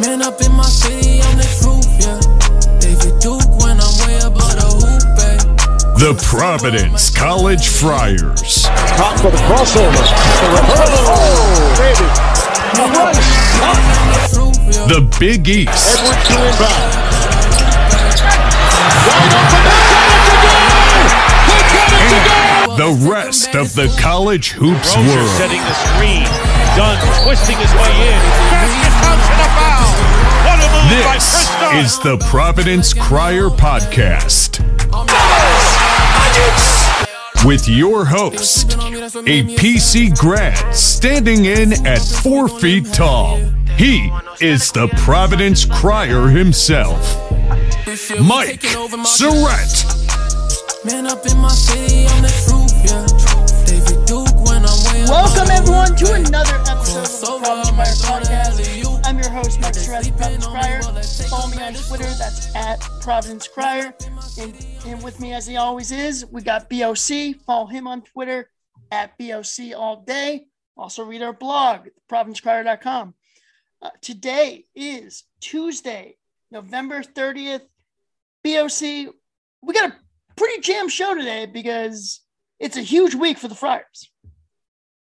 Man up in my city on the truth, yeah. David Duke when I'm way above the hoop, babe. The Providence College Friars. Top for the crossover. The reverse. Oh, baby. The rush. The Big East. Edwards to inbound. Wide open. He got it to go. The rest of the college hoops Rozier world. setting the screen. Dunn twisting his way in. Basket counts and a This is the Providence Crier Podcast. With your host, a PC grad standing in at four feet tall. He is the Providence Crier himself, Mike way Welcome everyone to another episode of the Providence Crier Podcast. I'm your host, Mike Surette, Providence Crier. Follow me on Twitter, that's at Providence Crier. And, and with me, as he always is, we got BOC. Follow him on Twitter at BOC all day. Also read our blog, providencecrier.com. Uh, today is Tuesday, November 30th. BOC, we got a pretty jam show today because it's a huge week for the Friars.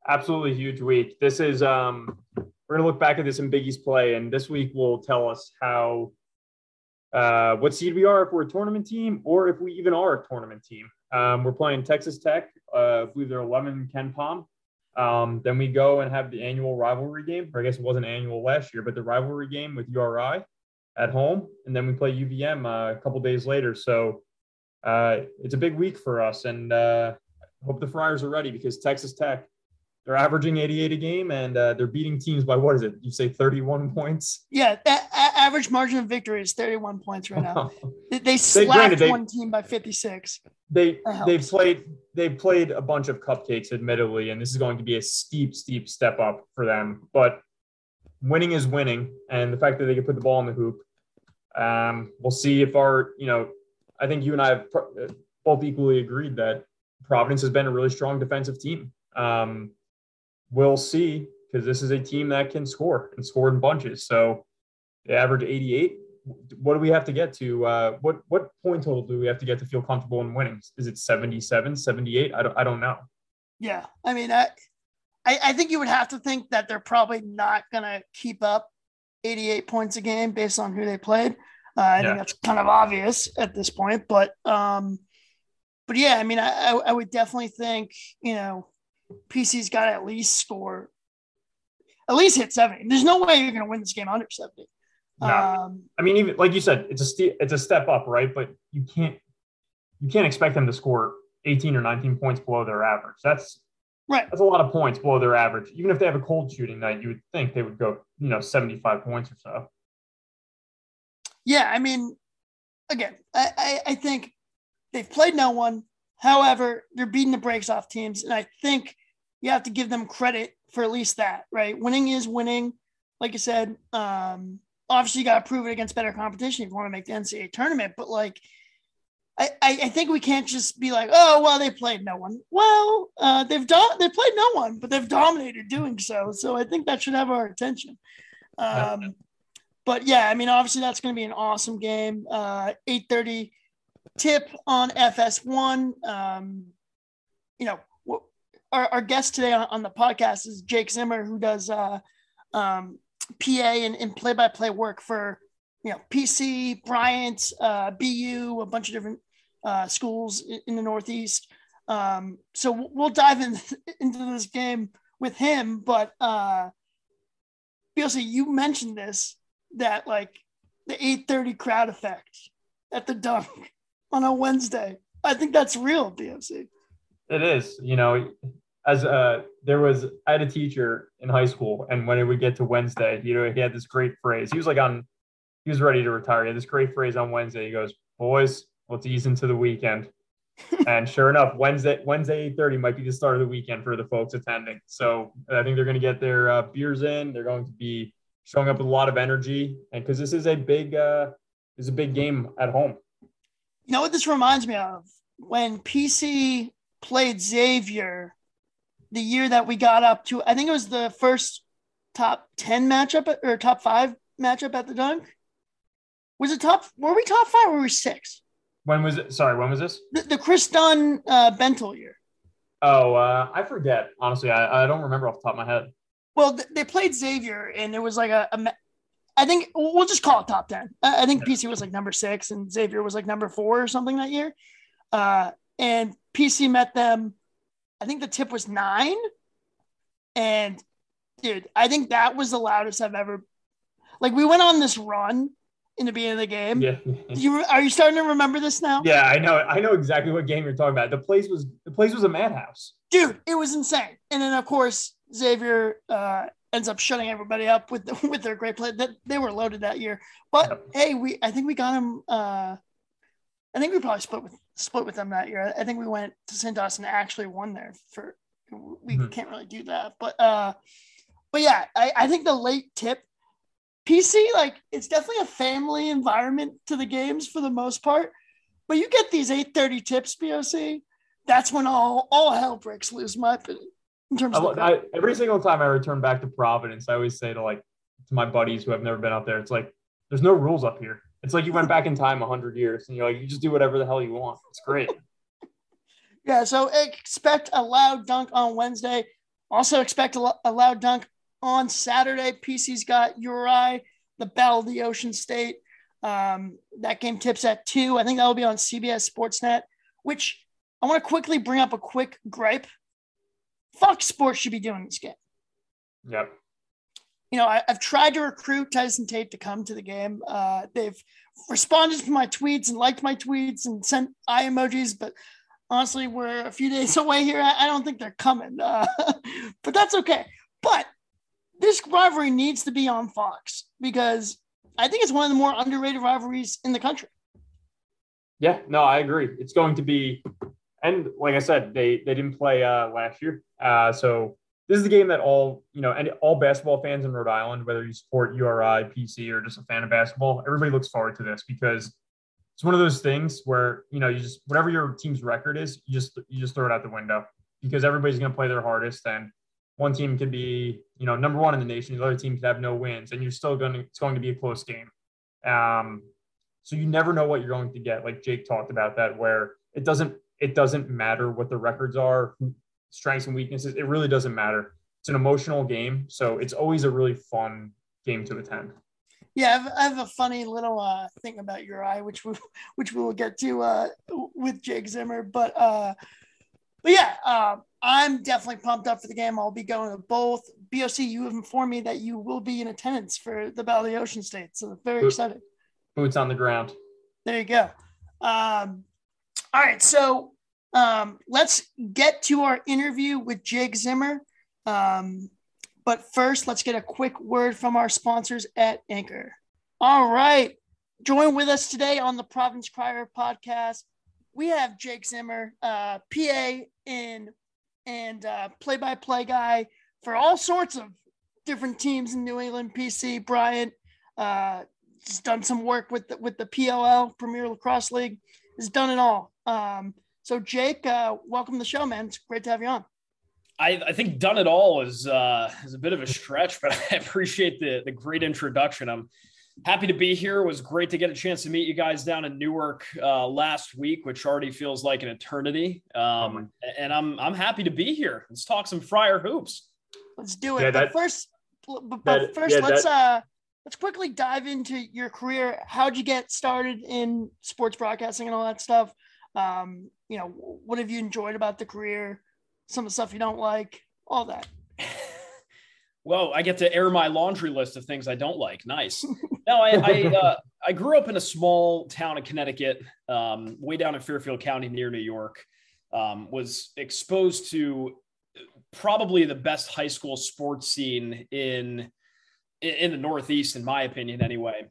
absolutely huge week. This is um we're gonna look back at this in Big East play, and this week will tell us how uh what seed we are if we're a tournament team or if we even are a tournament team. Um, we're playing Texas Tech. Uh, I believe they're 11 KenPom. Um, then we go and have the annual rivalry game, or I guess it wasn't annual last year, but the rivalry game with URI at home, and then we play UVM uh, a couple days later. So uh, it's a big week for us, and uh, hope the Friars are ready because Texas Tech they're averaging 88 a game and uh, they're beating teams by what is it? You say 31 points? Yeah, that a- average margin of victory is 31 points right now. They, they slapped they- one team by 56. they they've played they've played a bunch of cupcakes, admittedly, and this is going to be a steep, steep step up for them. But winning is winning, and the fact that they can put the ball in the hoop, um, we'll see if our you know, I think you and I have pro- uh, both equally agreed that Providence has been a really strong defensive team. Um, we'll see because this is a team that can score and score in bunches. So they average 88. What do we have to get to? Uh, what what point total do we have to get to feel comfortable in winning? Is it 77, 78? I don't I don't know. Yeah, I mean, I, I, I think you would have to think that they're probably not going to keep up 88 points a game based on who they played. Uh, I Yeah. think that's kind of obvious at this point, but um, but yeah, I mean, I, I, I would definitely think you know, PC's got to at least score, at least hit 70. There's no way you're going to win this game under 70. No. Um, I mean, even like you said, it's a ste- it's a step up, right? But you can't you can't expect them to score 18 or 19 points below their average. That's right. that's a lot of points below their average. Even if they have a cold shooting night, you would think they would go, you know, 75 points or so. Yeah, I mean, again, I, I, I think they've played no one. However, they're beating the brakes off teams, and I think you have to give them credit for at least that. Right, winning is winning. Like I said, um, obviously you got to prove it against better competition if you want to make the NCAA tournament. But like, I, I, think we can't just be like, oh well, they played no one. Well, uh, they've done they played no one, but they've dominated doing so. So I think that should have our attention. Um, but yeah, I mean, obviously that's going to be an awesome game. Uh, 8:30 tip on FS1. Um, you know, our, our guest today on, on the podcast is Jake Zimmer, who does uh, um, PA and, and play-by-play work for you know PC, Bryant, uh, BU, a bunch of different uh, schools in, in the Northeast. Um, so we'll- dive in, into this game with him, but uh, you mentioned this that like the 8:30 crowd effect at the dunk on a Wednesday. I think that's real, BFC. It is, you know, as uh there was I had a teacher in high school and when it would get to Wednesday, you know, he had this great phrase. He was like on he was ready to retire. He had this great phrase on Wednesday. He goes, Boys, let's ease into the weekend. and sure enough, Wednesday, Wednesday 8:30 might be the start of the weekend for the folks attending. So I think they're going to get their uh, beers in. They're going to be showing up with a lot of energy, and because this is a big, uh, is a big game at home. You know what this reminds me of? When PC played Xavier the year that we got up to, I think it was the first top 10 matchup or top five matchup at the dunk? Was it top? Were we top five or were we six? When was it? Sorry, when was this? The, the Kris Dunn uh, Bentil year. Oh, uh, I forget. Honestly, I, I don't remember off the top of my head. Well, th- they played Xavier, and it was like a. a ma- I think we'll just call it top ten. I, I think Yeah. PC was like number six, and Xavier was like number four or something that year. Uh, and PC met them. I think the tip was nine, and dude, I think that was the loudest I've ever. Like we went on this run in the beginning of the game. Yeah. You are you starting to remember this now? Yeah, I know. I know exactly what game you're talking about. The place was the place was a madhouse. dude, it was insane. And then of course Xavier uh, ends up shutting everybody up with the, with their great play. That they were loaded that year. But hey, we I think we got him. Uh, I think we probably split with split with them that year. I think we went to Cintas and actually won there. For we Mhm. can't really do that, but uh, but yeah, I, I think the late tip. PC, like it's definitely a family environment to the games for the most part. But you get these 830 tips, BOC, that's when all all hell breaks loose, my opinion. In terms I, of I, every single time I return back to Providence, I always say to like to my buddies who have never been out there, it's like there's no rules up here. It's like you went back in time hundred years, and you're like you just do whatever the hell you want. It's great. yeah, so expect a loud dunk on Wednesday. Also expect a, a loud dunk on Saturday. PC's got URI, the Battle of the Ocean State. Um, that game tips at two. I think that will be on CBS Sportsnet. Which I want to quickly bring up a quick gripe. Fox Sports should be doing this game. Yep. You know, I, I've tried to recruit Tyson Tate to come to the game. Uh, they've responded to my tweets and liked my tweets and sent eye emojis, but honestly, we're a few days away here. I, I don't think they're coming, uh, but that's okay. But this rivalry needs to be on Fox because I think it's one of the more underrated rivalries in the country. Yeah, no, I agree. It's going to be, and like I said, they they didn't play uh, last year, uh, so this is the game that all you know, and all basketball fans in Rhode Island, whether you support URI, PC, or just a fan of basketball, everybody looks forward to this because it's one of those things where you know you just whatever your team's record is, you just you just throw it out the window because everybody's going to play their hardest, and one team could be you know number one in the nation, the other team could have no wins, and you're still going to it's going to be a close game. Um, so you never know what you're going to get. Like Jake talked about that, where it doesn't it doesn't matter what the records are, strengths and weaknesses. It really doesn't matter. It's an emotional game, so it's always a really fun game to attend. Yeah, I've, I have a funny little uh, thing about URI, which we which we will get to uh, with Jake Zimmer. But uh, but yeah, uh, I'm definitely pumped up for the game. I'll be going to both. BOC, you have informed me that you will be in attendance for the Battle of the Ocean State, so very excited. Boots on the ground. There you go. Um, all right, so um, let's get to our interview with Jake Zimmer. Um, but first, let's get a quick word from our sponsors at Anchor. All right, join with us today on the Providence Crier podcast. We have Jake Zimmer, uh, PA and and uh, play-by-play guy for all sorts of different teams in New England. PC Bryant. Uh, He's done some work with the, with the PLL Premier Lacrosse League. Has done it all. Um, so Jake, uh, welcome to the show, man. It's great to have you on. I, I think done it all is uh, is a bit of a stretch, but I appreciate the the great introduction. I'm happy to be here. It was great to get a chance to meet you guys down in Newark uh, last week, which already feels like an eternity. Um, and I'm I'm happy to be here. Let's talk some Friar hoops. Let's do it. Yeah, but first, but, but that- first, yeah, let's uh, let's quickly dive into your career. How'd you get started in sports broadcasting and all that stuff? Um, you know, what have you enjoyed about the career? Some of the stuff you don't like, all that. Well, I get to air my laundry list of things I don't like. Nice. No, I I, uh, I grew up in a small town in Connecticut, um, way down in Fairfield County near New York. Um, was exposed to probably the best high school sports scene in in the Northeast, in my opinion, anyway.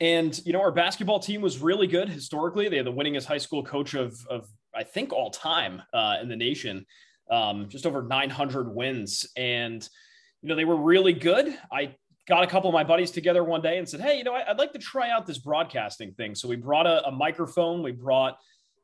And you know, our basketball team was really good historically. They had the winningest high school coach of of I think all time uh, in the nation, um, just over 900 wins, and you know they were really good. I got a couple of my buddies together one day and said, "Hey, you know, I'd like to try out this broadcasting thing." So we brought a, a microphone, we brought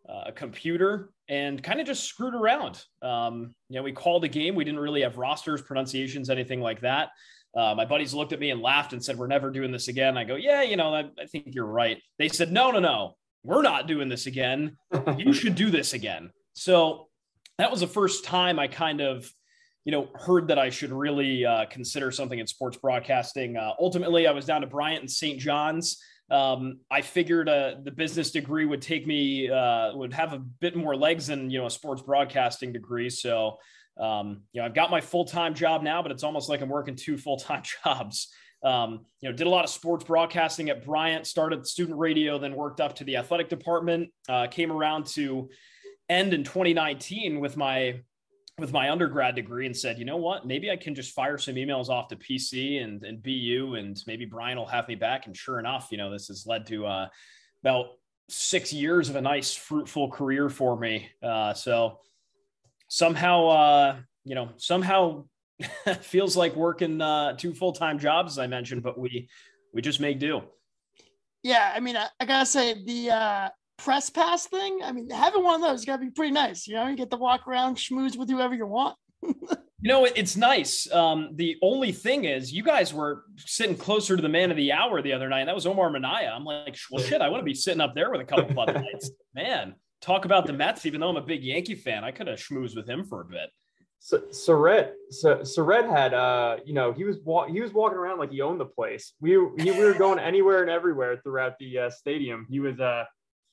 uh, a computer, and kind of just screwed around. Um, you know, we called a game. We didn't really have rosters, pronunciations, anything like that. Uh, my buddies looked at me and laughed and said, "We're never doing this again." I go, "Yeah, you know, I, I think you're right." They said, "No, no, no, we're not doing this again. You should do this again." So that was the first time I kind of, you know, heard that I should really uh, consider something in sports broadcasting. Uh, ultimately, I was down to Bryant and St. John's. Um, I figured uh, the business degree would take me uh, would have a bit more legs than you know a sports broadcasting degree. So um, you know I've got my full time job now, but it's almost like I'm working two full time jobs. Um, you know, did a lot of sports broadcasting at Bryant, started student radio, then worked up to the athletic department. Uh, came around to end in 2019 with my with my undergrad degree and said, you know what, maybe I can just fire some emails off to PC and, and BU and maybe Bryant will have me back. And sure enough, you know, this has led to uh, about six years of a nice fruitful career for me. Uh, so somehow, uh, you know, somehow feels like working uh, two full-time jobs, as I mentioned, but we, we just make do. Yeah. I mean, I, I gotta say the, uh, press pass thing. I mean, having one of those got to be pretty nice. You know, you get to walk around, schmooze with whoever you want. you know, it's nice. Um, the only thing is, you guys were sitting closer to the man of the hour the other night, and that was Omar Minaya. I'm like, well, shit, I want to be sitting up there with a couple of other nights. Man, talk about the Mets. Even though I'm a big Yankee fan, I could have schmoozed with him for a bit. So Surette, so had, uh, you know, he was wa- he was walking around like he owned the place. We we were going anywhere and everywhere throughout the uh, stadium. He was uh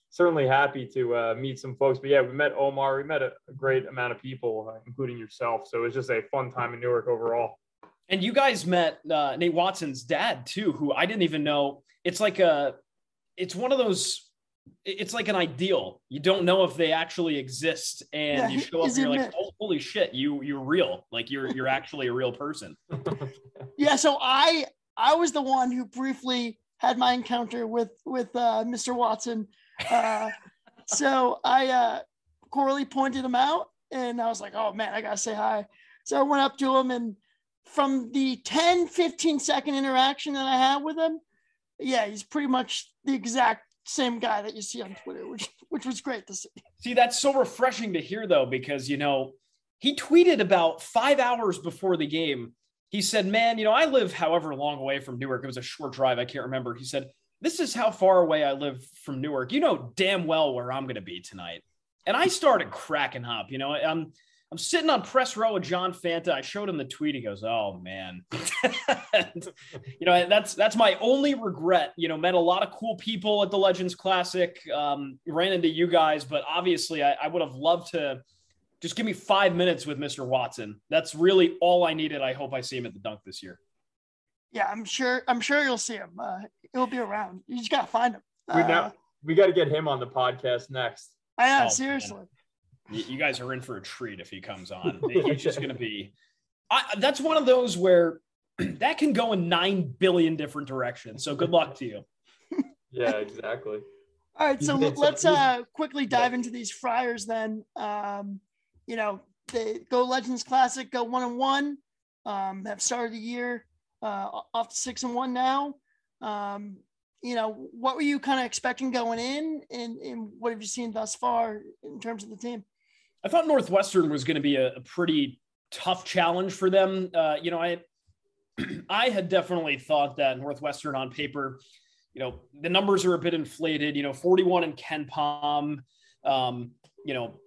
certainly happy to uh, meet some folks. But yeah, we met Omar. We met a, a great amount of people, uh, including yourself. So it was just a fun time in Newark overall. And you guys met uh, Nate Watson's dad too, who I didn't even know. It's like a, it's one of those. It's like an ideal. You don't know if they actually exist, and Yeah, you show up and you're like, oh, "Holy shit, you you're real! Like you're you're actually a real person." Yeah. So I, I was the one who briefly had my encounter with, with uh, Mr. Watson. Uh, so I, uh, Corley pointed him out and I was like, oh man, I gotta say hi. So I went up to him and from the 10, 15 second interaction that I had with him, yeah, he's pretty much the exact same guy that you see on Twitter, which which was great to see. See, that's so refreshing to hear though, because you know, he tweeted about five hours before the game. He said, Man, you know, I live however long away from Newark. It was a short drive. I can't remember. He said, This is how far away I live from Newark. You know damn well where I'm gonna be tonight. And I started cracking up. You know, I'm I'm sitting on press row with John Fanta. I showed him the tweet. He goes, "Oh man," And, you know that's that's my only regret. You know, met a lot of cool people at the Legends Classic. Um, ran into you guys, but obviously, I, I would have loved to just give me five minutes with Mr. Watson. That's really all I needed. I hope I see him at the dunk this year. Yeah, I'm sure. I'm sure you'll see him. Uh, he'll be around. You just gotta find him. We Uh, now we got to get him on the podcast next. I know, Oh, seriously. You, you guys are in for a treat if he comes on. He's just going to be. I, that's one of those where that can go in nine billion different directions. So good luck to you. Yeah, exactly. All right, so He's made some- let's uh quickly dive into these Friars then. Um, you know, they go Legends Classic, go one and one. Um, have started the year uh, off to six and one now. Um, you know, what were you kind of expecting going in, and, and what have you seen thus far in terms of the team? I thought Northwestern was going to be a, a pretty tough challenge for them. Uh, you know, I I had definitely thought that Northwestern on paper, you know, the numbers are a bit inflated. You know, 41 in KenPom, um, you know,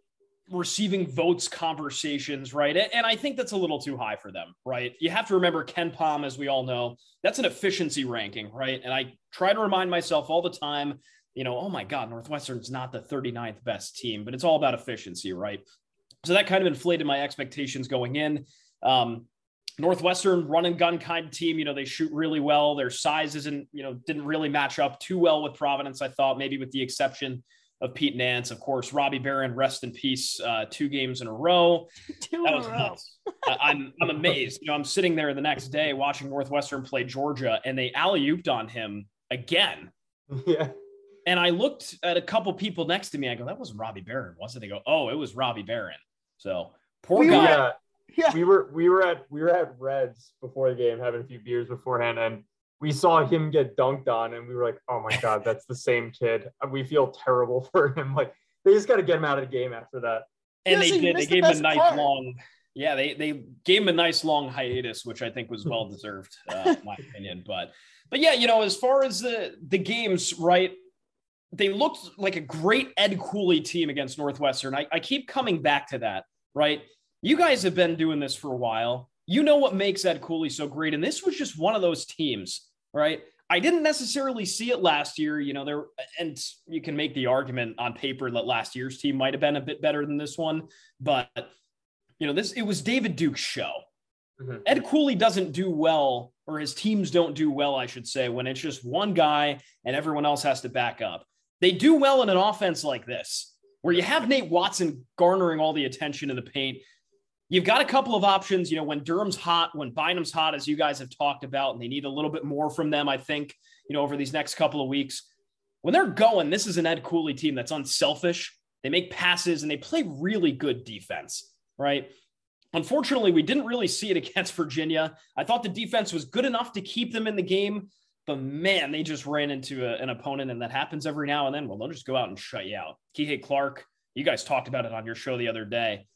receiving votes conversations, right? And, and I think that's a little too high for them, right? You have to remember KenPom, as we all know, that's an efficiency ranking, right? And I try to remind myself all the time, you know, oh my God, Northwestern's not the 39th best team, but it's all about efficiency, right? So that kind of inflated my expectations going in. Um, Northwestern run and gun kind of team. You know, they shoot really well. Their size isn't, you know, didn't really match up too well with Providence, I thought, maybe with the exception of Pete Nance. Of course, Robbie Beran, rest in peace, uh, two games in a row. Two That in a was row. nuts. I- I'm, I'm amazed. You know, I'm sitting there the next day watching Northwestern play Georgia, and they alley ooped on him again. Yeah. And I looked at a couple people next to me. I go, that wasn't Robbie Beran, was it? They go, oh, it was Robbie Beran. So poor We guy. were- Yeah. Yeah, we were we were at we were at Reds before the game, having a few beers beforehand, and we saw him get dunked on, and we were like, "Oh my god, that's the same kid." We feel terrible for him. Like they just got to get him out of the game after that. and Yeah, they see, did. They missed the gave him a nice part. long. Yeah, they they gave him a nice long hiatus, which I think was well deserved, uh, in my opinion. But but yeah, you know, as far as the the games, right? They looked like a great Ed Cooley team against Northwestern. I, I keep coming back to that, right? You guys have been doing this for a while. You know what makes Ed Cooley so great, and this was just one of those teams, right? I didn't necessarily see it last year, you know, there and you can make the argument on paper that last year's team might have been a bit better than this one, but you know, this it was David Duke's show. Mm-hmm. Ed Cooley doesn't do well, or his teams don't do well, I should say, when it's just one guy and everyone else has to back up. They do well in an offense like this, where you have Nate Watson garnering all the attention in the paint. You've got a couple of options, you know, when Durham's hot, when Bynum's hot, as you guys have talked about, and they need a little bit more from them, I think, you know, over these next couple of weeks. When they're going, this is an Ed Cooley team that's unselfish. They make passes and they play really good defense right? Unfortunately, we didn't really see it against Virginia. I thought the defense was good enough to keep them in the game, but man, they just ran into a, an opponent, and that happens every now and then. Well, they'll just go out and shut you out. Kihei Clark, you guys talked about it on your show the other day.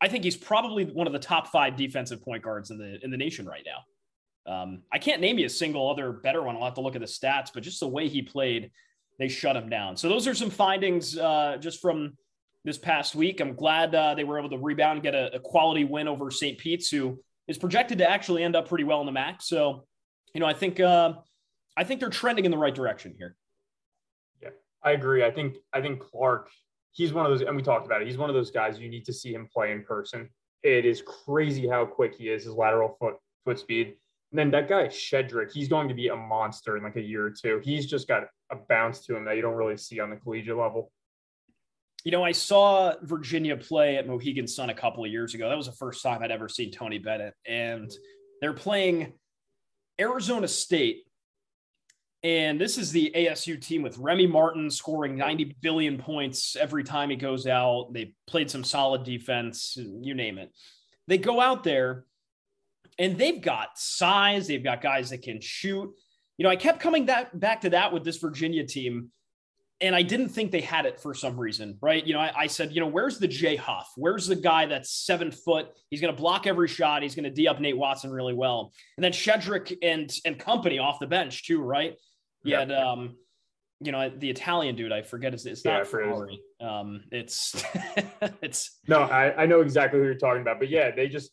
I think he's probably one of the top five defensive point guards in the in the nation right now. Um, I can't name you a single other better one. I'll have to look at the stats, but just the way he played, they shut him down. So those are some findings uh, just from this past week. I'm glad uh, they were able to rebound and get a, a quality win over St. Pete's, who is projected to actually end up pretty well in the MAAC. So, you know, I think uh, I think they're trending in the right direction here. Yeah, I agree. I think I think Clark, he's one of those, and we talked about it. He's one of those guys you need to see him play in person. It is crazy how quick he is, his lateral foot foot speed. And then that guy Shedrick, he's going to be a monster in like a year or two. He's just got a bounce to him that you don't really see on the collegiate level you know, I saw Virginia play at Mohegan Sun a couple of years ago. That was the first time I'd ever seen Tony Bennett. And they're playing Arizona State. And this is the ASU team with Remy Martin scoring 90 billion points every time he goes out. They played some solid defense, you name it. They go out there and they've got size, they've got guys that can shoot. You know, I kept coming that, back to that with this Virginia team and I didn't think they had it for some reason, right? You know, I, I, said, you know, where's the Jay Huff? Where's the guy that's seven foot? He's going to block every shot. He's going to D up Nate Watson really well. And then Shedrick and and company off the bench too, right? He yeah. had, um, you know, the Italian dude. I forget his. It's not yeah, Ferrari. Um, it's it's. No, I I know exactly who you're talking about, but yeah, they just.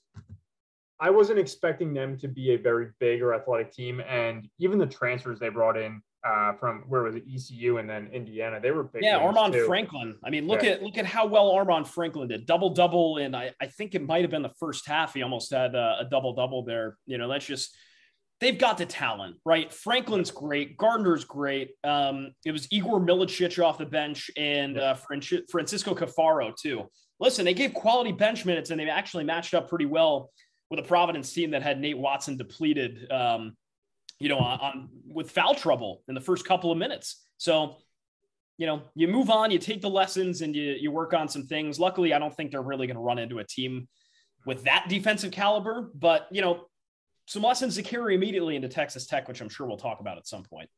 I wasn't expecting them to be a very big or athletic team, and even the transfers they brought in uh, from where was it ECU and then Indiana. They were big. Yeah, Armaan too. Franklin. I mean, look yeah. at look at how well Armaan Franklin did. Double double, and I, I think it might have been the first half. He almost had a, a double double there. You know, that's just they've got the talent, right? Franklin's great. Gardner's great. Um, it was Igor Milicic off the bench and uh, Francisco Caffaro too. Listen, they gave quality bench minutes and they actually matched up pretty well with a Providence team that had Nate Watson depleted. Um, you know, on, on with foul trouble in the first couple of minutes. So, you know, you move on, you take the lessons, and you you work on some things. Luckily, I don't think they're really going to run into a team with that defensive caliber, but you know, some lessons to carry immediately into Texas Tech, which I'm sure we'll talk about at some point.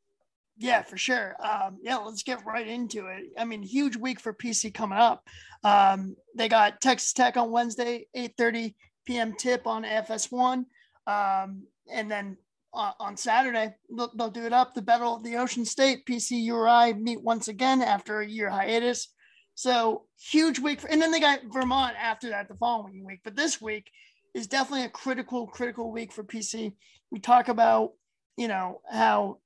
Yeah, for sure. Um, yeah, let's get right into it. I mean, huge week for PC coming up. Um, they got Texas Tech on Wednesday, 8:30 p.m. tip on FS1, um, and then uh, on Saturday. They'll, they'll, do it up. The Battle of the Ocean State, PCURI meet once again after a year hiatus. So huge week. For, and then they got Vermont after that the following week. But this week is definitely a critical, critical week for PC. We talk about, you know, how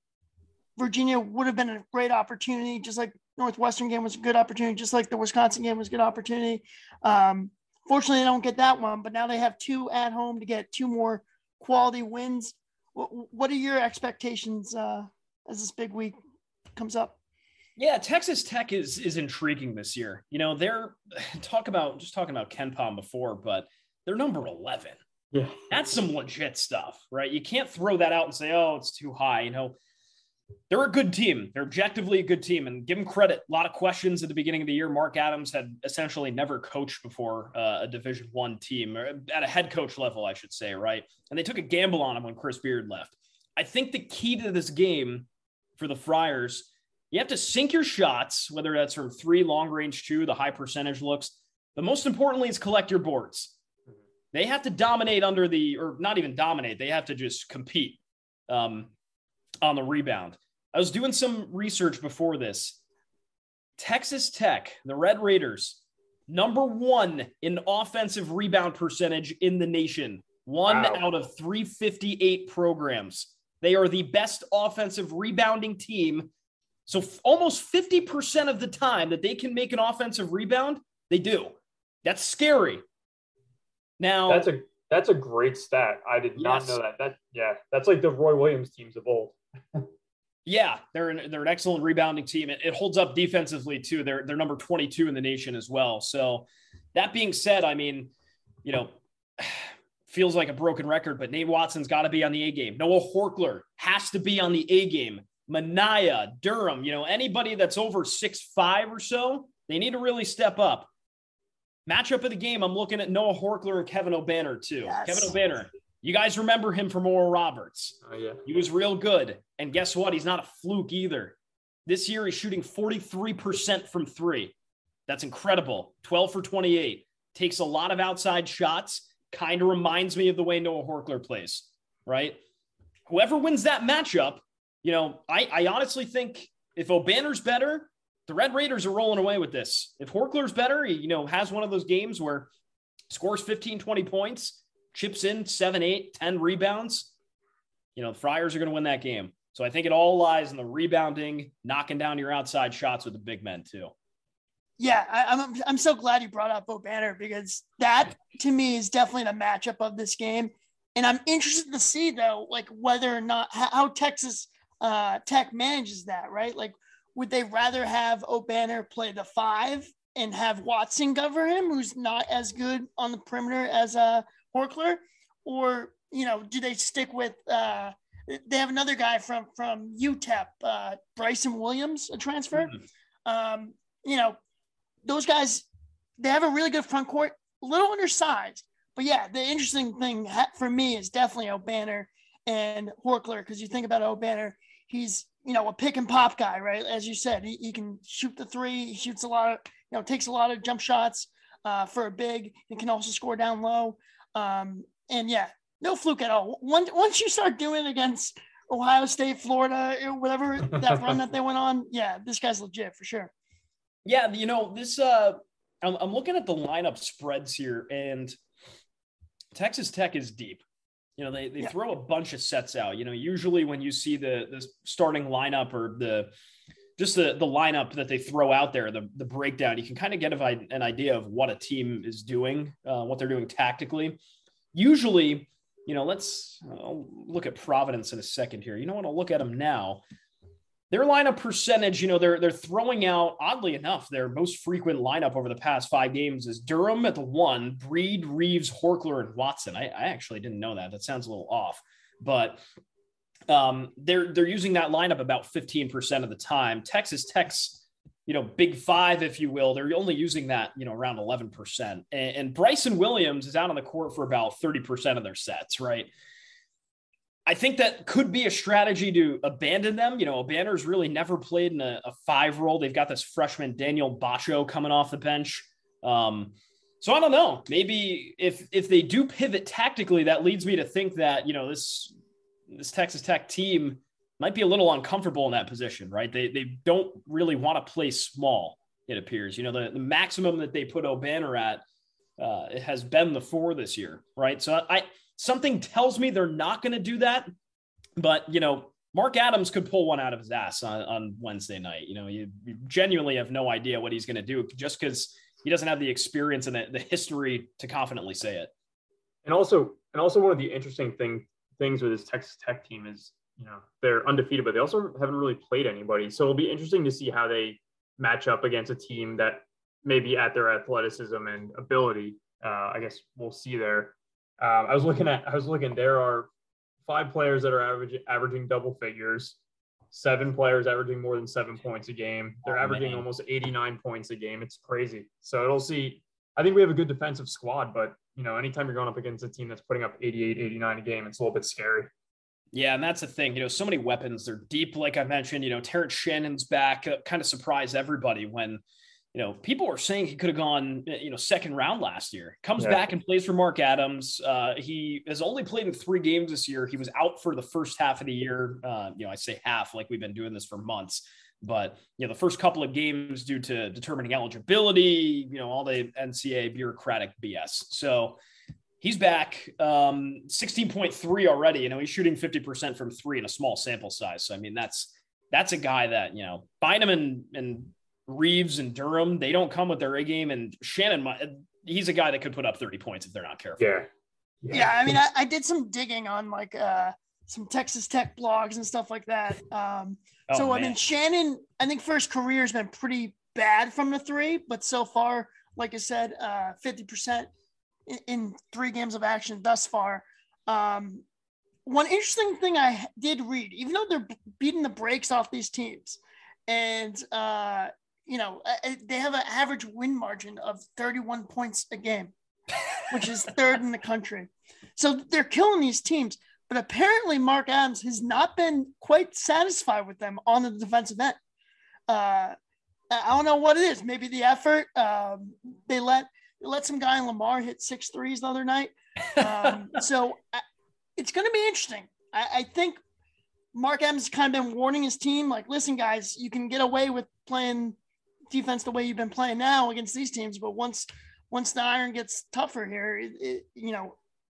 Virginia would have been a great opportunity, just like Northwestern game was a good opportunity, just like the Wisconsin game was a good opportunity. Um, fortunately, they don't get that one, but now they have two at home to get two more quality wins what what are your expectations uh, as this big week comes up? Yeah, Texas Tech is is intriguing this year. You know, they're talk about just talking about KenPom before, but they're number eleven. Yeah, that's some legit stuff, right? You can't throw that out and say, "Oh, it's too high." You know, they're a good team. They're objectively a good team, and give them credit. A lot of questions at the beginning of the year. Mark Adams had essentially never coached before uh, a Division One team, or at a head coach level, I should say, right? And they took a gamble on him when Chris Beard left. I think the key to this game for the Friars, you have to sink your shots, whether that's from three, long range two, the high percentage looks. But most importantly, is collect your boards. They have to dominate under the, or not even dominate. They have to just compete um, on the rebound. I was doing some research before this. Texas Tech, the Red Raiders, number one in offensive rebound percentage in the nation. One Wow. out of 358 programs. They are the best offensive rebounding team. So f- almost 50% of the time that they can make an offensive rebound, they do. That's scary. Now, That's a that's a great stat. I did not Yes. know that. That yeah, that's like the Roy Williams teams of old. Yeah, they're an, they're an excellent rebounding team. It, it holds up defensively too. They're they're number 22 in the nation as well. So that being said, I mean, you know, feels like a broken record, but Nate Watson's got to be on the A game. Noah Horchler has to be on the A game. Minaya, Durham, you know, anybody that's over six five or so, they need to really step up. Matchup of the game, I'm looking at Noah Horchler and Kevin Obanor too. Yes. Kevin Obanor, you guys remember him from Oral Roberts. Oh yeah. He was real good. And guess what? He's not a fluke either. This year, he's shooting 43% from three. That's incredible. 12 for 28. Takes a lot of outside shots. Kind of reminds me of the way Noah Horchler plays, right? Whoever wins that matchup, you know, I, I honestly think if Obanor's better, the Red Raiders are rolling away with this. If Horchler's better, he, you know, has one of those games where scores 15, 20 points, chips in seven, eight, 10 rebounds, you know, the Friars are going to win that game. So I think it all lies in the rebounding, knocking down your outside shots with the big men too. Yeah, I, I'm I'm so glad you brought up Bo Banner because that to me is definitely the matchup of this game, and I'm interested to see though, like whether or not how, how Texas uh, Tech manages that, right? Like, would they rather have Obanor play the five and have Watson cover him, who's not as good on the perimeter as uh, Horchler, or you know, do they stick with? Uh, they have another guy from from UTEP, uh, Bryson Williams, a transfer. Um, you know, those guys, they have a really good front court, a little undersized. But yeah, the interesting thing for me is definitely Obanor and Horchler because you think about Obanor, he's you know a pick and pop guy, right? As you said, he, he can shoot the three, he shoots a lot of you know takes a lot of jump shots uh, for a big, and can also score down low. Um, and yeah, no fluke at all. Once once you start doing against Ohio State, Florida, whatever that run that they went on, yeah, this guy's legit for sure. Yeah, you know, this uh I'm, I'm looking at the lineup spreads here, and Texas Tech is deep. You know, they, they Yeah. throw a bunch of sets out. You know, usually when you see the the starting lineup or the just the the lineup that they throw out there, the the breakdown, you can kind of get an idea of what a team is doing, uh, what they're doing tactically. Usually, you know, let's I'll look at Providence in a second here. You know what? I'll look at them now their lineup percentage, you know, they're they're throwing out oddly enough, their most frequent lineup over the past five games is Durham at the one, Breed, Reeves, Horchler, and Watson. I, I actually didn't know that. That sounds a little off, but um, they're they're using that lineup about 15% of the time. Texas Tech's, you know, big five, if you will, they're only using that, you know, around 11%. And, and Bryson Williams is out on the court for about 30% of their sets, right? I think that could be a strategy to abandon them. You know, Banner's really never played in a, a five role. They've got this freshman Daniel Batcho coming off the bench. Um, so I don't know. Maybe if if they do pivot tactically, that leads me to think that you know this this Texas Tech team might be a little uncomfortable in that position, right? They they don't really want to play small. It appears, you know, the, the maximum that they put Obanor at uh, has been the four this year, right? So I something tells me they're not going to do that, but you know, Mark Adams could pull one out of his ass on, on Wednesday night. You know, you, you genuinely have no idea what he's going to do just because he doesn't have the experience and the, the history to confidently say it. And also, and also one of the interesting thing things with this Texas Tech team is, you know, they're undefeated, but they also haven't really played anybody. So it'll be interesting to see how they match up against a team that maybe at their athleticism and ability. Uh, I guess we'll see there. Um, I was looking at, I was looking. There are five players that are averaging averaging double figures, seven players averaging more than seven points a game. They're Oh, averaging man. almost 89 points a game. It's crazy. So it'll see. I think we have a good defensive squad, but you know, anytime you're going up against a team that's putting up 88, 89 a game, it's a little bit scary. Yeah, and that's the thing. You know, so many weapons. They're deep, like I mentioned. You know, Terrence Shannon's back. Uh, kind of surprised everybody when you know, people were saying he could have gone, you know, second round last year. Comes Yeah. back and plays for Mark Adams. Uh, he has only played in three games this year. He was out for the first half of the year. Uh, you know, I say half like we've been doing this for months, but you know, the first couple of games due to determining eligibility, you know, all the NCAA bureaucratic BS. So he's back, um, 16.3 already. You know, he's shooting 50% from three in a small sample size. So I mean, that's that's a guy that you know Bynum and and Reeves and Durham, they don't come with their A game. And Shannon, he's a guy that could put up 30 points if they're not careful. yeah. Yeah, I mean, I, I did some digging on like uh, some Texas Tech blogs and stuff like that. Um, Oh, so I mean, Shannon, I think for his career has been pretty bad from the three, but so far, like I said, uh, fifty percent in, in three games of action thus far. Um, one interesting thing I did read, even though they're beating the brakes off these teams, and uh, you know uh, they have an average win margin of thirty-one points a game, which is third in the country. So they're killing these teams. But apparently, Mark Adams has not been quite satisfied with them on the defensive end. Uh, I don't know what it is. Maybe the effort. Um, they let they let some guy in Lamar hit six threes the other night. Um, so I, it's going to be interesting. I, I think Mark Adams has kind of been warning his team, like, listen, guys, you can get away with playing defense the way you've been playing now against these teams, but once once the iron gets tougher here, it, it, you know,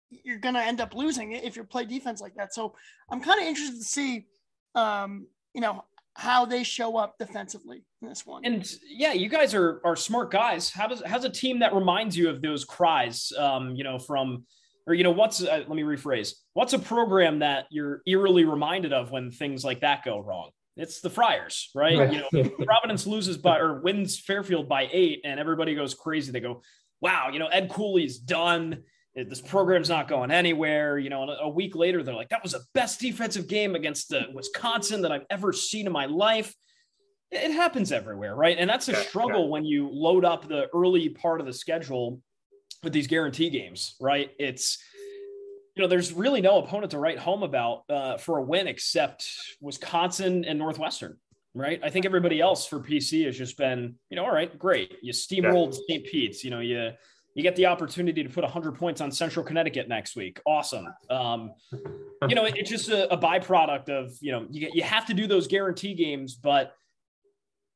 you're going to end up losing if you play defense like that. So I'm kind of interested to see, um, you know, how they show up defensively in this one. And yeah, you guys are are smart guys. How does how's a team that reminds you of those cries? Um, you know, from or you know, what's uh, let me rephrase. What's a program that you're eerily reminded of when things like that go wrong? It's the Friars, right? You know, Providence loses by or wins Fairfield by eight, and everybody goes crazy. They go, "Wow, you know, Ed Cooley's done. This program's not going anywhere." You know, and a week later, they're like, "That was the best defensive game against the Wisconsin that I've ever seen in my life." It happens everywhere, right? And that's a Yeah, struggle when you load up the early part of the schedule with these guarantee games, right? It's you know, there's really no opponent to write home about uh, for a win except Wisconsin and Northwestern, right? I think everybody else for PC has just been, you know, all right, great. You steamrolled St. Pete's, you know, you you get the opportunity to put 100 points on Central Connecticut next week. Awesome. Um, you know, it- it's just a, a byproduct of, you know, you, get- you have to do those guarantee games, but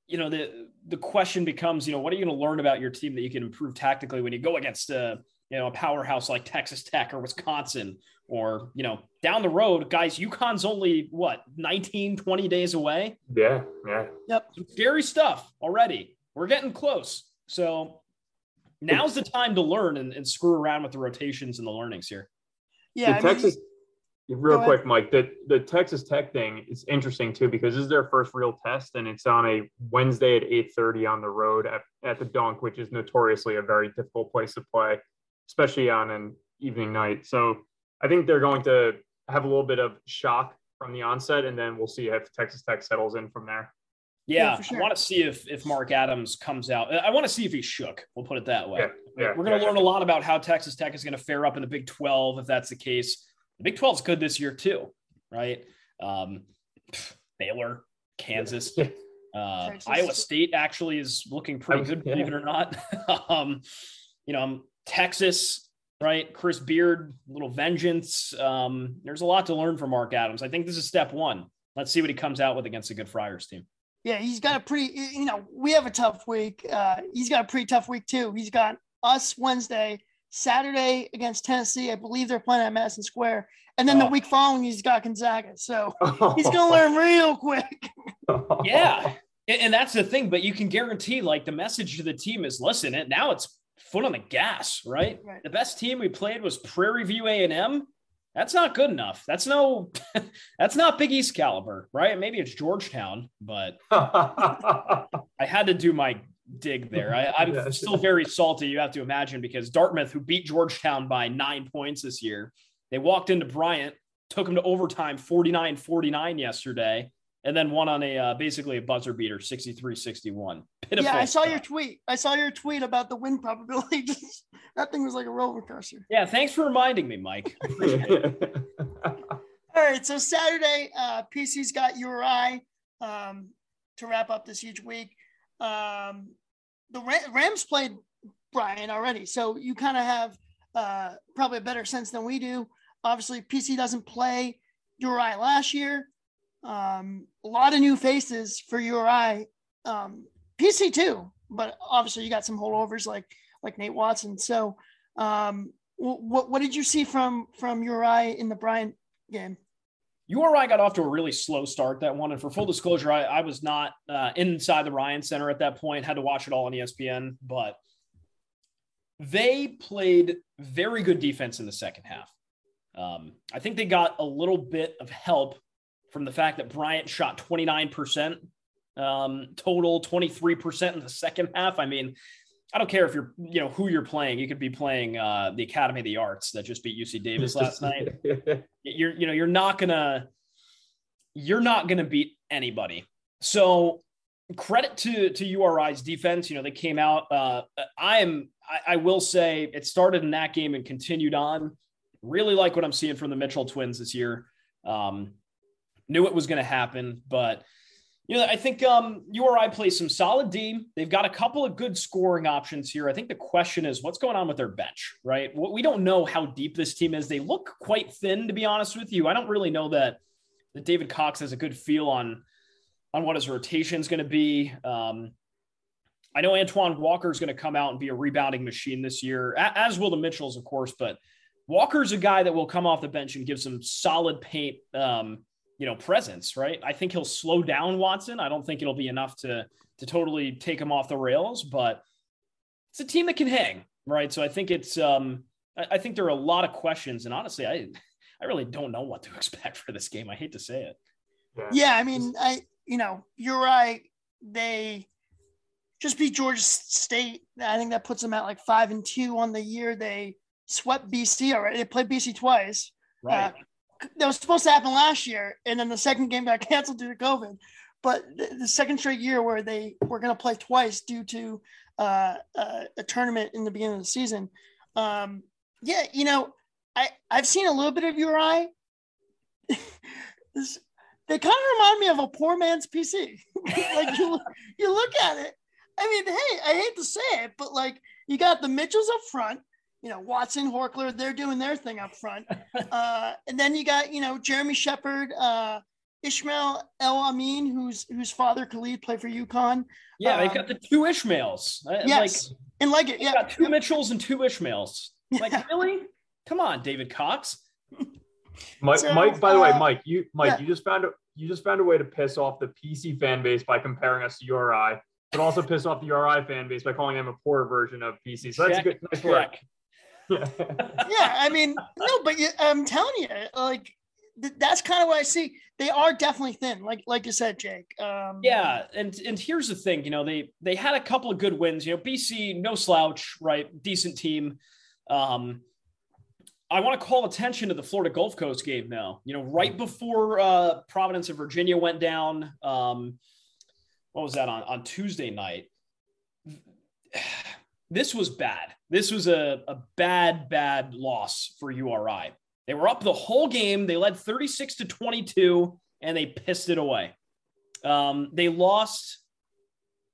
you know, the the question becomes, you know, what are you going to learn about your team that you can improve tactically when you go against a, you know, a powerhouse like Texas Tech or Wisconsin or, you know, down the road, guys, UConn's only what, 19, 20 days away. Yeah, yeah. Some scary stuff already. We're getting close. So now's the time to learn and, and screw around with the rotations and the learnings here. yeah, the I mean, Texas, real Go quick, Mike. The the Texas Tech thing is interesting too because this is their first real test, and it's on a Wednesday at eight thirty on the road at, at the Dunk, which is notoriously a very difficult place to play, especially on an evening night. So I think they're going to have a little bit of shock from the onset, and then we'll see if Texas Tech settles in from there. Yeah, Yeah, sure. I want to see if if Mark Adams comes out. I want to see if he's shook. We'll put it that way. Yeah, yeah, We're going to yeah, learn a lot about how Texas Tech is going to fare up in the Big 12 if that's the case. The Big 12 is good this year too, right? Um, pff, Baylor, Kansas, uh, Iowa State actually is looking pretty was- good, believe it or not. um, you know, um, Texas, right? Chris Beard, little vengeance. Um, there's a lot to learn from Mark Adams. I think this is step one. Let's see what he comes out with against a good Friars team. Yeah, he's got a pretty, you know, we have a tough week. Uh, he's got a pretty tough week too. He's got us Wednesday, Saturday against Tennessee. I believe they're playing at Madison Square. And then the Oh. week following, he's got Gonzaga. So he's going to learn real quick. Yeah. And, and that's the thing, but you can guarantee like the message to the team is listen, it now it's foot on the gas, right? Right. The best team we played was Prairie View A&M. That's not good enough. That's no that's not Big East caliber, right? Maybe it's Georgetown, but I had to do my dig there. I, I'm Yes. still very salty, you have to imagine, because Dartmouth, who beat Georgetown by nine points this year, they walked into Bryant, took them to overtime 49 49 yesterday, and then one on a uh, basically a buzzer beater 63 61. Pitiful. Yeah, I saw your tweet. I saw your tweet about the win probability. That thing was like a roller coaster. Yeah, thanks for reminding me, Mike. All right, so Saturday, uh, PC's got URI um, to wrap up this huge week. Um, the Rams played Bryant already, so you kind of have uh, probably a better sense than we do. Obviously, PC doesn't play URI last year. Um, a lot of new faces for URI. Um, PC too, but obviously you got some holdovers like like Nate Watson. So, um, what what did you see from from URI in the Bryant game? URI got off to a really slow start that one. And for full disclosure, I, I was not uh, inside the Ryan Center at that point, had to watch it all on ESPN, but they played very good defense in the second half. Um, I think they got a little bit of help from the fact that Bryant shot 29% um, total, 23% in the second half. I mean, I don't care if you're, you know, who you're playing. You could be playing uh, the Academy of the Arts that just beat UC Davis last night. You're, you know, you're not gonna, you're not gonna beat anybody. So credit to to URI's defense. You know, they came out. Uh, I am, I, I will say, it started in that game and continued on. Really like what I'm seeing from the Mitchell twins this year. Um, knew it was going to happen, but you know, I think um, URI plays some solid D. They've got a couple of good scoring options here. I think the question is what's going on with their bench, right? We don't know how deep this team is. They look quite thin, to be honest with you. I don't really know that that David Cox has a good feel on on what his rotation is going to be. Um, I know Antwan Walker is going to come out and be a rebounding machine this year, as will the Mitchells, of course. But Walker's a guy that will come off the bench and give some solid paint um, you know, presence, right? I think he'll slow down Watson. I don't think it'll be enough to to totally take him off the rails, but it's a team that can hang, right? So I think it's um I, I think there are a lot of questions, and honestly, I I really don't know what to expect for this game. I hate to say it. Yeah, I mean, I you know, you're right. They just beat Georgia State. I think that puts them at like five and two on the year. They swept BC already. They played BC twice. Right. Uh, that was supposed to happen last year, and then the second game got canceled due to COVID. But the, the second straight year where they were going to play twice due to uh, uh, a tournament in the beginning of the season. Um, yeah, you know, I I've seen a little bit of URI. they kind of remind me of a poor man's PC. like you, you look at it. I mean, hey, I hate to say it, but like you got the Mitchells up front, you know, Watson, Horchler, they're doing their thing up front. Uh, and then you got, you know, Jeremy Sheppard, uh, Ishmael El Amin, whose whose father Khalid played for UConn. Yeah, they've got um, the two Ishmaels. Yes, like, and like it, yeah, got two Mitchells and two Ishmaels. Like yeah. really? Come on, David Cox. Mike, so, Mike. By the way, uh, Mike, you Mike, yeah. you just found a you just found a way to piss off the PC fan base by comparing us to URI, but also piss off the URI fan base by calling them a poor version of PC. So that's check, a good nice work yeah, I mean, no, but you, I'm telling you, like th- that's kind of what I see. They are definitely thin, like like you said, Jake. Um, yeah, and and here's the thing, you know, they they had a couple of good wins. You know, BC, no slouch, right? Decent team. Um, I want to call attention to the Florida Gulf Coast game now. You know, right before uh, Providence of Virginia went down. Um, what was that on on Tuesday night? This was bad. This was a, a bad, bad loss for URI. They were up the whole game. They led 36 to 22 and they pissed it away. Um, they lost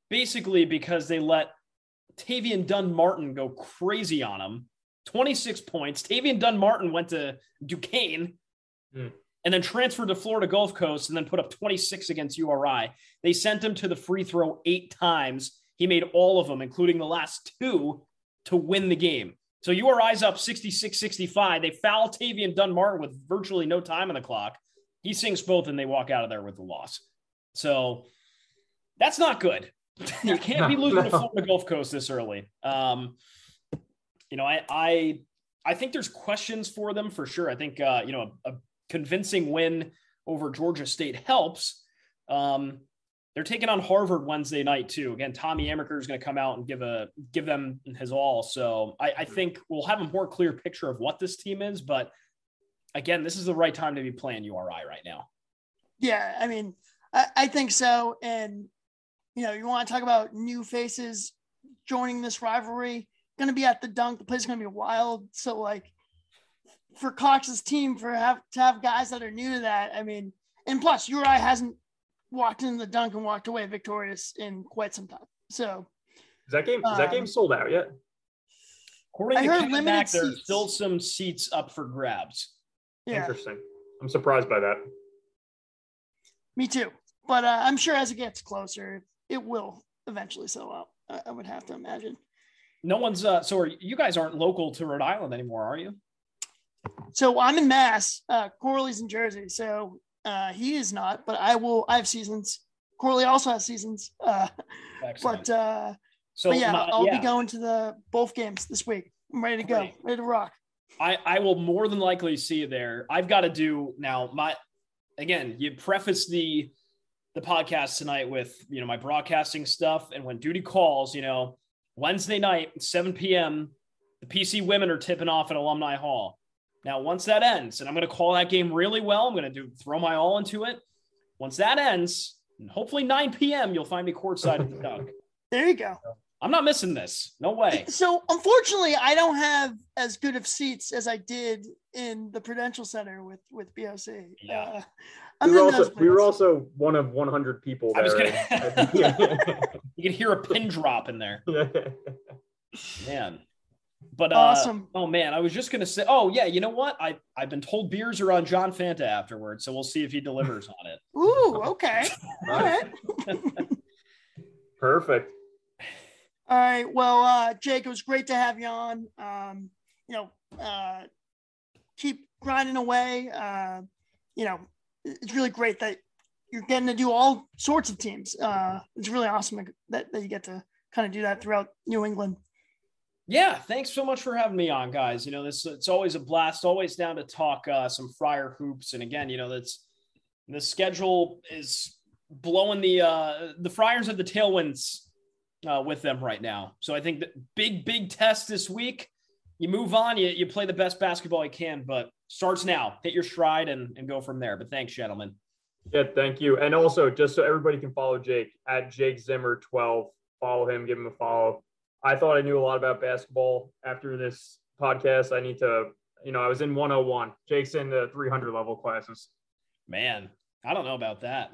basically because they let Tavian Dunn Martin go crazy on them. 26 points. Tavian Dunn Martin went to Duquesne mm. and then transferred to Florida Gulf Coast and then put up 26 against URI. They sent him to the free throw eight times he made all of them, including the last two, to win the game. So URI's up 66 65. They foul Tavian Dunn-Martin with virtually no time on the clock. He sinks both and they walk out of there with the loss. So that's not good. you can't no, be losing no. to Florida Gulf Coast this early. Um, you know, I, I, I think there's questions for them for sure. I think, uh, you know, a, a convincing win over Georgia State helps. Um, they're taking on Harvard Wednesday night too. Again, Tommy Amaker is going to come out and give a give them his all. So I, I, think we'll have a more clear picture of what this team is. But again, this is the right time to be playing URI right now. Yeah, I mean, I, I think so. And you know, you want to talk about new faces joining this rivalry. Going to be at the dunk. The place is going to be wild. So like for Cox's team, for have to have guys that are new to that. I mean, and plus URI hasn't walked in the dunk and walked away victorious in quite some time. So Is that game? Is that game Um, sold out yet? According I to heard Ken limited Mack, there's still some seats up for grabs. Yeah, Interesting. I'm surprised by that. me too. But uh, I'm sure as it gets closer, it will eventually sell out. I, I would have to imagine. No one's uh so are, you guys aren't local to Rhode Island anymore, are you? So I'm in Mass. Uh, Corley's in Jersey, so uh, he is not. But I will. I have seasons. Corley also has seasons. Uh, but uh, so but yeah, my- I'll yeah, be going to the both games this week. I'm ready to go. Great. Ready to rock. I, I will more than likely see you there. I've got to do now my again, you preface the the podcast tonight with you know my broadcasting stuff and when duty calls, you know, Wednesday night, 7 p.m. The PC women are tipping off at Alumni Hall. Now, once that ends, and I'm going to call that game really well, I'm going to do throw my all into it. Once that ends, and hopefully 9 p.m., you'll find me courtside at the dunk. There you go. I'm not missing this. No way. So unfortunately, I don't have as good of seats as I did in the Prudential Center with with BOC. Yeah. Uh, We were, also, we were also one of 100 people I was gonna- You can hear a pin drop in there. Man. But uh, Awesome. oh man, I was just gonna say, oh yeah, you know what? I I've been told beers are on John Fanta afterwards, so we'll see if he delivers on it. Ooh, okay. All right. Perfect. All right. Well, uh, Jake, it was great to have you on. Um, you know, uh, keep grinding away. Uh, you know, it's really great that you're getting to do all sorts of teams. Uh, it's really awesome that, that you get to kind of do that throughout New England. Yeah, thanks so much for having me on, guys. You know, this it's always a blast, always down to talk uh, some Friar hoops. And again, you know, that's the schedule is blowing the uh, the Friars have the tailwinds uh, with them right now. So I think that big big test this week. You move on, you you play the best basketball you can, but starts now. Hit your stride and and go from there. But thanks, gentlemen. Yeah, thank you. And also, just so everybody can follow Jake at Jake Zimmer 12, follow him, give him a follow. I thought I knew a lot about basketball after this podcast. I need to, you know, I was in 101. Jake's in the 300 level classes. Man, I don't know about that.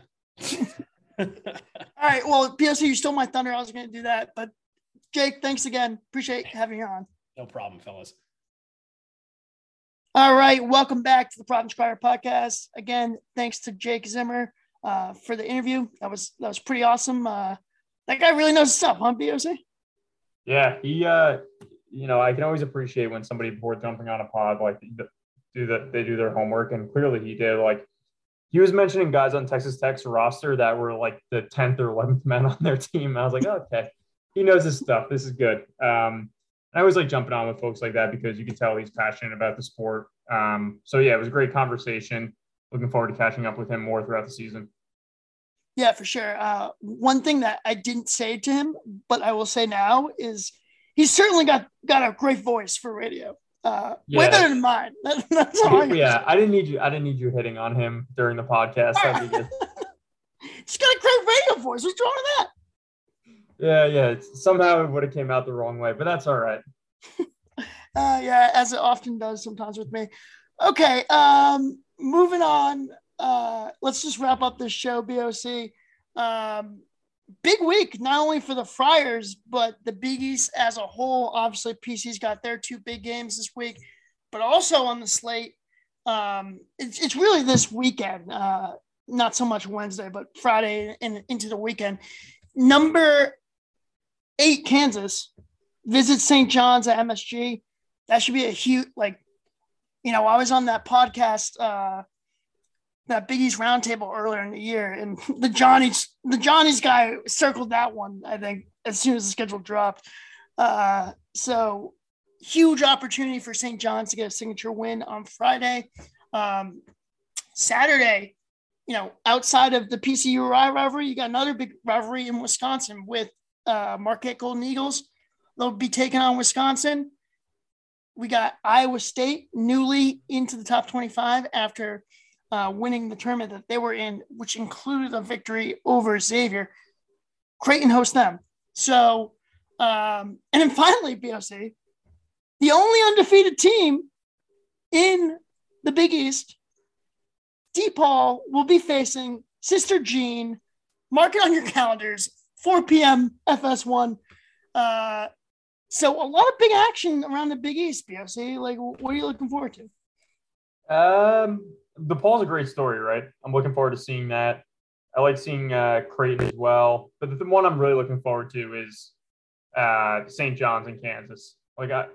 All right. Well, PSC, you stole my thunder. I was going to do that, but Jake, thanks again. Appreciate having you on. no problem, fellas. All right, welcome back to the Providence Crier podcast. Again, thanks to Jake Zimmer uh, for the interview. That was that was pretty awesome. Uh, that guy really knows stuff, huh, BOC? Yeah, he, uh, you know, I can always appreciate when somebody before jumping on a pod like do that they do their homework, and clearly he did. Like he was mentioning guys on Texas Tech's roster that were like the 10th or 11th men on their team. I was like, okay, he knows his stuff. This is good. Um, I always like jumping on with folks like that because you can tell he's passionate about the sport. Um, so yeah, it was a great conversation. Looking forward to catching up with him more throughout the season. Yeah, for sure. Uh, one thing that I didn't say to him, but I will say now is he's certainly got got a great voice for radio. Uh, Way Yeah. better than mine. That, that's all. I yeah, I didn't need you. I didn't need you hitting on him during the podcast. Good. He's got a great radio voice. What's wrong with that? Yeah, yeah. It's, somehow it would have came out the wrong way, but that's all right. Uh, yeah, as it often does sometimes with me. Okay, um, moving on. Uh, let's just wrap up this show, BOC. Um, big week, not only for the Friars, but the Big East as a whole. Obviously, PC's got their two big games this week, but also on the slate. Um, it's, it's really this weekend, uh, not so much Wednesday, but Friday and into the weekend. Number eight, Kansas visits St. John's at MSG that should be a huge like you know i was on that podcast uh that biggie's roundtable earlier in the year and the johnny's the johnny's guy circled that one i think as soon as the schedule dropped. Uh so huge opportunity for st john's to get a signature win on friday. Um saturday you know outside of the pcu rivalry you got another big rivalry in wisconsin with uh marquette golden eagles. They'll be taking on wisconsin. We got Iowa State newly into the top 25 after uh, winning the tournament that they were in, which included a victory over Xavier. Creighton hosts them. So, um, and then finally, BOC, the only undefeated team in the Big East, DePaul will be facing Sister Jean. Mark it on your calendars, 4 p.m. FS1. Uh, so a lot of big action around the Big East, BOC. Like, what are you looking forward to? Um, DePaul's a great story, right? I'm looking forward to seeing that. I like seeing uh, Creighton as well, but the, the one I'm really looking forward to is uh, St. John's in Kansas. Like, I,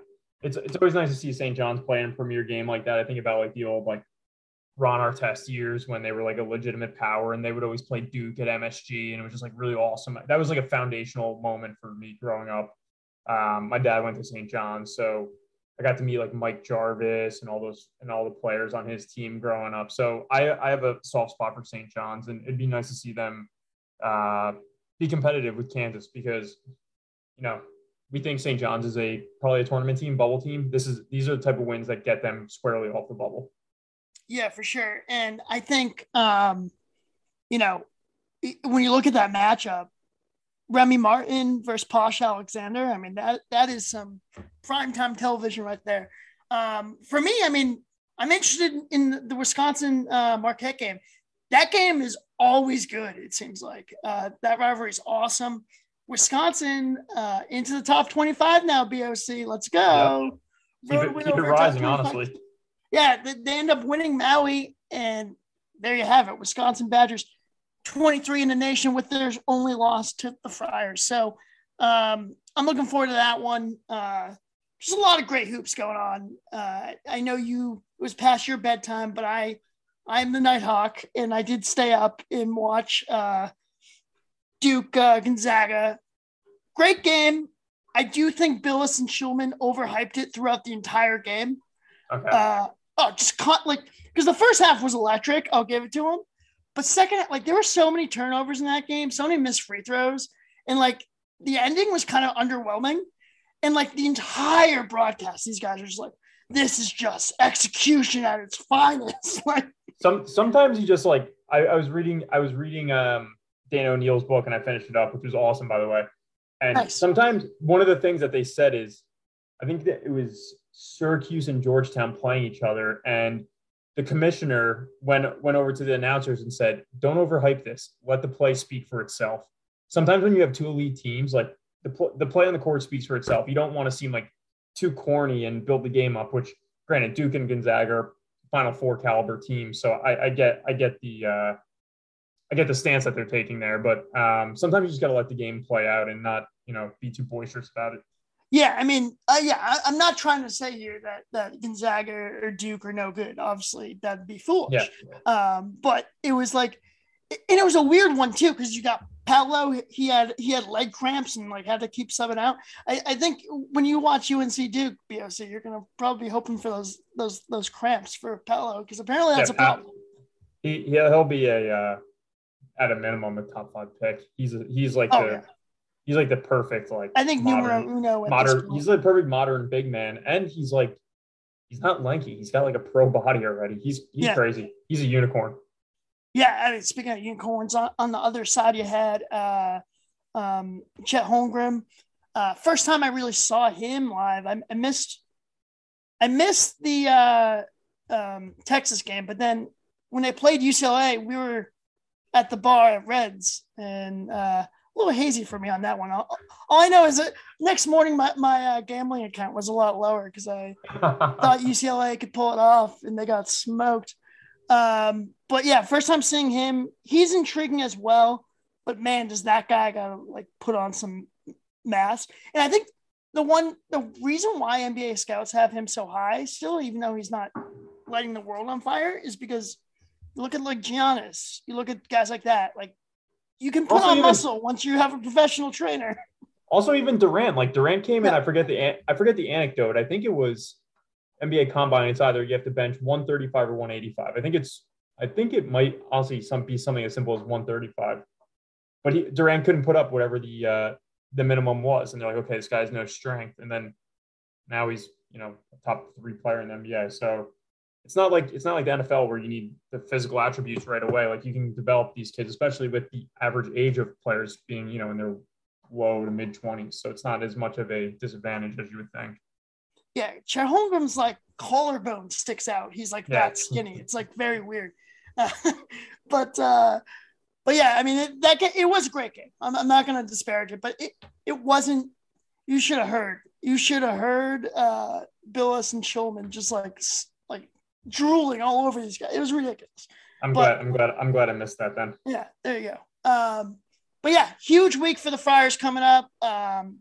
it's it's always nice to see St. John's play in a premier game like that. I think about like the old like Ron Artest years when they were like a legitimate power and they would always play Duke at MSG and it was just like really awesome. That was like a foundational moment for me growing up. Um, my dad went to St. John's, so I got to meet like Mike Jarvis and all those and all the players on his team growing up. So I, I have a soft spot for St. John's, and it'd be nice to see them uh, be competitive with Kansas because you know we think St. John's is a probably a tournament team, bubble team. This is these are the type of wins that get them squarely off the bubble. Yeah, for sure. And I think um, you know when you look at that matchup, Remy Martin versus Posh Alexander. I mean, that that is some primetime television right there. Um, for me, I mean, I'm interested in the Wisconsin uh, Marquette game. That game is always good. It seems like uh, that rivalry is awesome. Wisconsin uh, into the top 25 now. BOC, let's go. Yep. Keep it, keep it rising, honestly. Yeah, they, they end up winning Maui, and there you have it. Wisconsin Badgers 23 in the nation with their only loss to the Friars. So um, I'm looking forward to that one. Uh, there's a lot of great hoops going on. Uh, I know you it was past your bedtime, but I I'm the Nighthawk, and I did stay up and watch uh, Duke uh, Gonzaga. Great game. I do think Bilas and Shulman overhyped it throughout the entire game. Okay. Uh, oh, just caught like because the first half was electric. I'll give it to him. But second, like there were so many turnovers in that game, so many missed free throws, and like the ending was kind of underwhelming. And like the entire broadcast, these guys are just like, "This is just execution at its finest." like some sometimes you just like I, I was reading I was reading um Dan O'Neill's book and I finished it up, which was awesome by the way. And Nice. sometimes one of the things that they said is, I think that it was Syracuse and Georgetown playing each other, and the commissioner went went over to the announcers and said, "Don't overhype this. Let the play speak for itself." Sometimes when you have two elite teams, like the pl- the play on the court speaks for itself. You don't want to seem like too corny and build the game up. Which, granted, Duke and Gonzaga are Final Four caliber teams, so I, I get I get the uh, I get the stance that they're taking there. But um, sometimes you just got to let the game play out and not you know be too boisterous about it. Yeah, I mean, uh, yeah, I, I'm not trying to say here that that Gonzaga or Duke are no good. Obviously, that'd be foolish. Yeah. Um, but it was like, and it was a weird one too because you got Paolo. He had he had leg cramps and like had to keep subbing out. I, I think when you watch UNC Duke BOC, you're gonna probably be hoping for those those those cramps for Paolo because apparently that's Yeah, a problem. He he'll, he'll be a uh, at a minimum a top five pick. He's a, he's like Oh, the yeah. He's like the perfect like I think numero modern uno. At this modern. He's the perfect modern big man, and he's like he's not lanky. He's got like a pro body already. He's he's Yeah. crazy. He's a unicorn. Yeah, I mean, speaking of unicorns, on, on the other side, you had uh, um, Chet Holmgren. Uh, first time I really saw him live, I, I missed, I missed the uh, um, Texas game, but then when they played UCLA, we were at the bar at Reds, and uh, little hazy for me on that one. All, all I know is that next morning my my uh, gambling account was a lot lower because I thought UCLA could pull it off, and they got smoked. Um, but yeah, first time seeing him, he's intriguing as well. But man, does that guy gotta like put on some mass? And I think the one, the reason why NBA scouts have him so high still, even though he's not lighting the world on fire, is because you look at like Giannis, you look at guys like that, like you can put Also on even- muscle once you have a professional trainer. Also, even Durant, like Durant came in. I forget the I forget the anecdote. I think it was NBA Combine. It's either you have to bench 135 or 185. I think it's I think it might honestly some be something as simple as 135. But he, Durant couldn't put up whatever the uh, the minimum was, and they're like, okay, this guy's no strength. And then now he's you know a top three player in the NBA. So it's not like it's not like the NFL where you need the physical attributes right away. Like you can develop these kids, especially with the average age of players being you know in their low to mid 20s. So it's not as much of a disadvantage as you would think. Yeah, Chet Holmgren's like collarbone sticks out. He's like Yeah. that skinny. It's like very weird. but uh, but yeah, I mean it, that ga- it was a great game. I'm, I'm not going to disparage it, but it it wasn't you should have heard. You should have heard uh, Bilas and Shulman just like drooling all over these guys. It was ridiculous. I'm But- glad. I'm glad. I'm glad I missed that. Then Yeah, there you go. Um, but yeah, huge week for the Friars coming up. Um,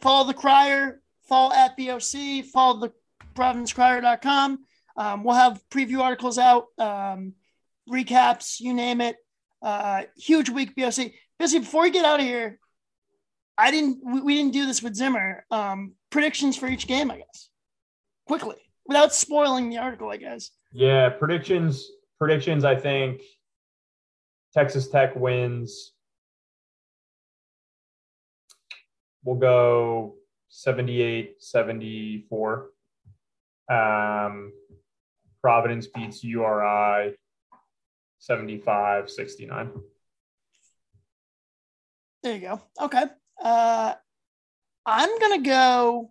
follow the Crier, follow at BOC, follow the providencecrier.com. Um, we'll have preview articles out, um, recaps, you name it. Uh, huge week, BOC. BOC, before we get out of here, I didn't, we, we didn't do this with Zimmer. Um, predictions for each game, I guess, quickly, without spoiling the article, I guess. yeah, predictions. Predictions. I think Texas Tech wins. We'll go 78 74. Um, Providence beats URI 75 69. There you go. Okay. Uh, I'm gonna go.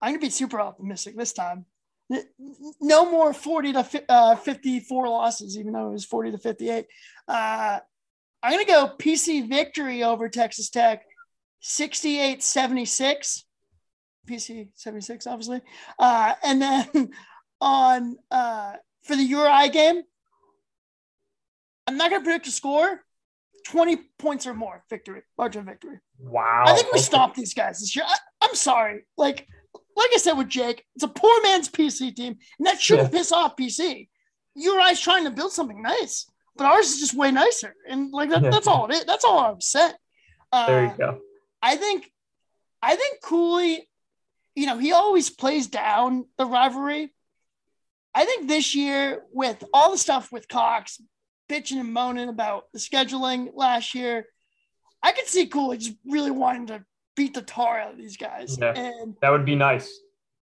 I'm gonna be super optimistic this time. No more 40 to uh, 54 losses, even though it was 40 to 58. Uh, I'm gonna go PC victory over Texas Tech, 68 76. PC 76, obviously. Uh, and then on uh, for the URI game, I'm not gonna predict a score. 20 points or more victory, margin of victory. Wow. I think we stopped these guys this year. I, I'm sorry. Like, like I said with Jake, it's a poor man's PC team, and that shouldn't piss off PC. URI's trying to build something nice, but ours is just way nicer. And like that, Yeah. that's all it is. That's all I'm saying. Uh, There you go. I think, I think Cooley, you know, he always plays down the rivalry. I think this year, with all the stuff with Cox bitching and moaning about the scheduling last year, I could see Cooley just really wanting to beat the tar out of these guys. Yeah. And That would be nice.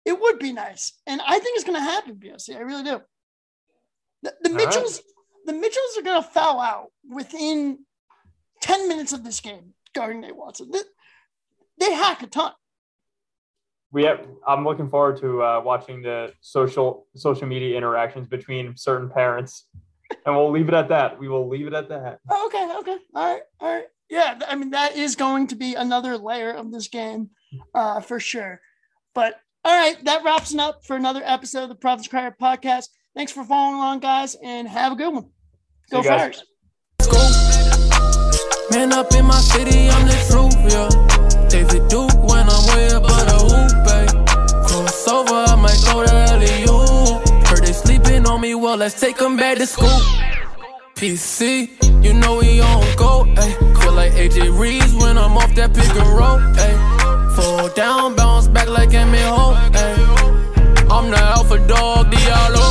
it would be nice. And I think it's going to happen, BOC. I really do. The, the All right. Mitchells, the Mitchells are going to foul out within 10 minutes of this game, guarding Nate Watson. They, they hack a ton. we have i'm looking forward to uh, watching the social social media interactions between certain parents and we'll leave it at that we will leave it at that Oh, okay, okay. All right, all right. Yeah, I mean, that is going to be another layer of this game uh, for sure. But all right, that wraps it up for another episode of the Providence Crier podcast. Thanks for following along, guys, and have a good one. Go See you guys. Friars. Man up in my city, I'm the truth, yeah. David Duke when I'm way above the hoop, babe. Crossover, I might go to LEU. Heard they sleeping on me, well, let's take them back to school. PC, you know we on go, ayy. Feel like AJ Reeves when I'm off that pick and roll, ayy. Fall down, bounce back like Hope, ayy. I'm the alpha dog, Diallo.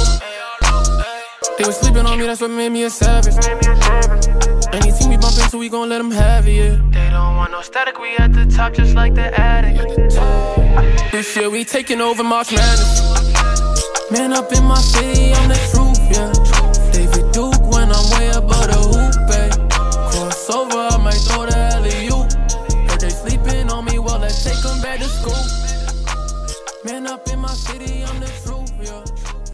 They was sleeping on me, that's what made me a savage. And he see me bumping, so we gon' let him have it, yeah. They don't want no static, we at the top just like the attic. This year we taking over March Madness. Man up in my city, I'm the truth, might throw the alley Heard they sleeping on me, well let's take them back to school. Man up in my city,